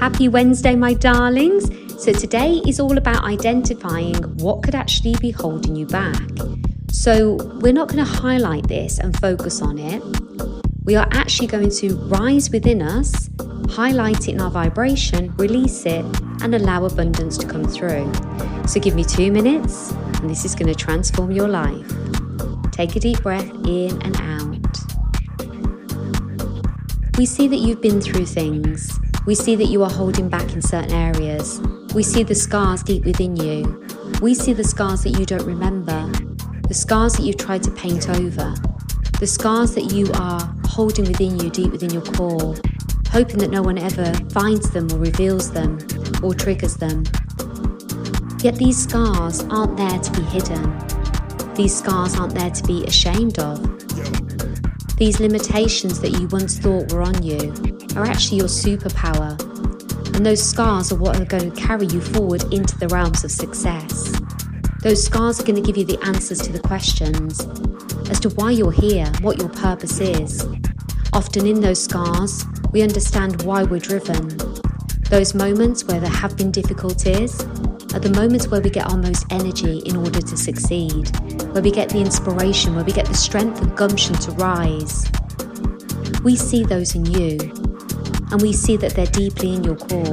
Happy Wednesday, my darlings. So, today is all about identifying what could actually be holding you back. So, we're not going to highlight this and focus on it. We are actually going to rise within us, highlight it in our vibration, release it, and allow abundance to come through. So, give me two minutes, and this is going to transform your life. Take a deep breath in and out. We see that you've been through things. We see that you are holding back in certain areas. We see the scars deep within you. We see the scars that you don't remember, the scars that you've tried to paint over, the scars that you are holding within you, deep within your core, hoping that no one ever finds them or reveals them or triggers them. Yet these scars aren't there to be hidden. These scars aren't there to be ashamed of. These limitations that you once thought were on you are actually your superpower, and those scars are what are going to carry you forward into the realms of success. Those scars are going to give you the answers to the questions as to why you're here, what your purpose is. Often in those scars, we understand why we're driven. Those moments where there have been difficulties are the moments where we get our most energy in order to succeed where we get the inspiration, where we get the strength and gumption to rise. We see those in you, and we see that they're deeply in your core,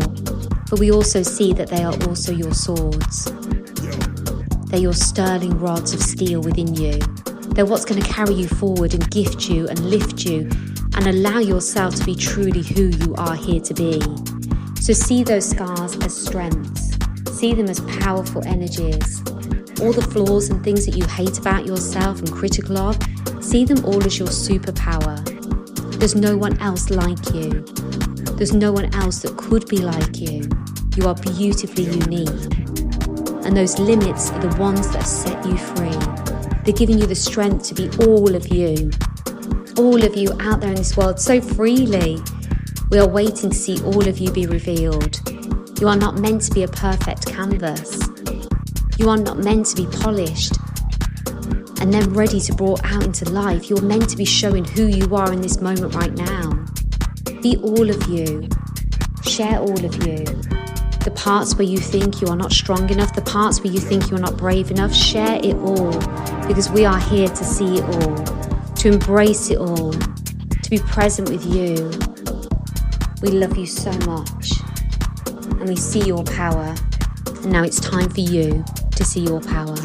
but we also see that they are also your swords. They're your sterling rods of steel within you. They're what's going to carry you forward and gift you and lift you and allow yourself to be truly who you are here to be. So see those scars as strengths, see them as powerful energies all the flaws and things that you hate about yourself and critical of, see them all as your superpower. There's no one else like you. There's no one else that could be like you. You are beautifully unique. And those limits are the ones that set you free. They're giving you the strength to be all of you. All of you out there in this world so freely. We are waiting to see all of you be revealed. You are not meant to be a perfect canvas. You are not meant to be polished and then ready to brought out into life. You're meant to be showing who you are in this moment right now. Be all of you. Share all of you. The parts where you think you are not strong enough, the parts where you think you're not brave enough, share it all because we are here to see it all, to embrace it all, to be present with you. We love you so much and we see your power. And now it's time for you to see your power.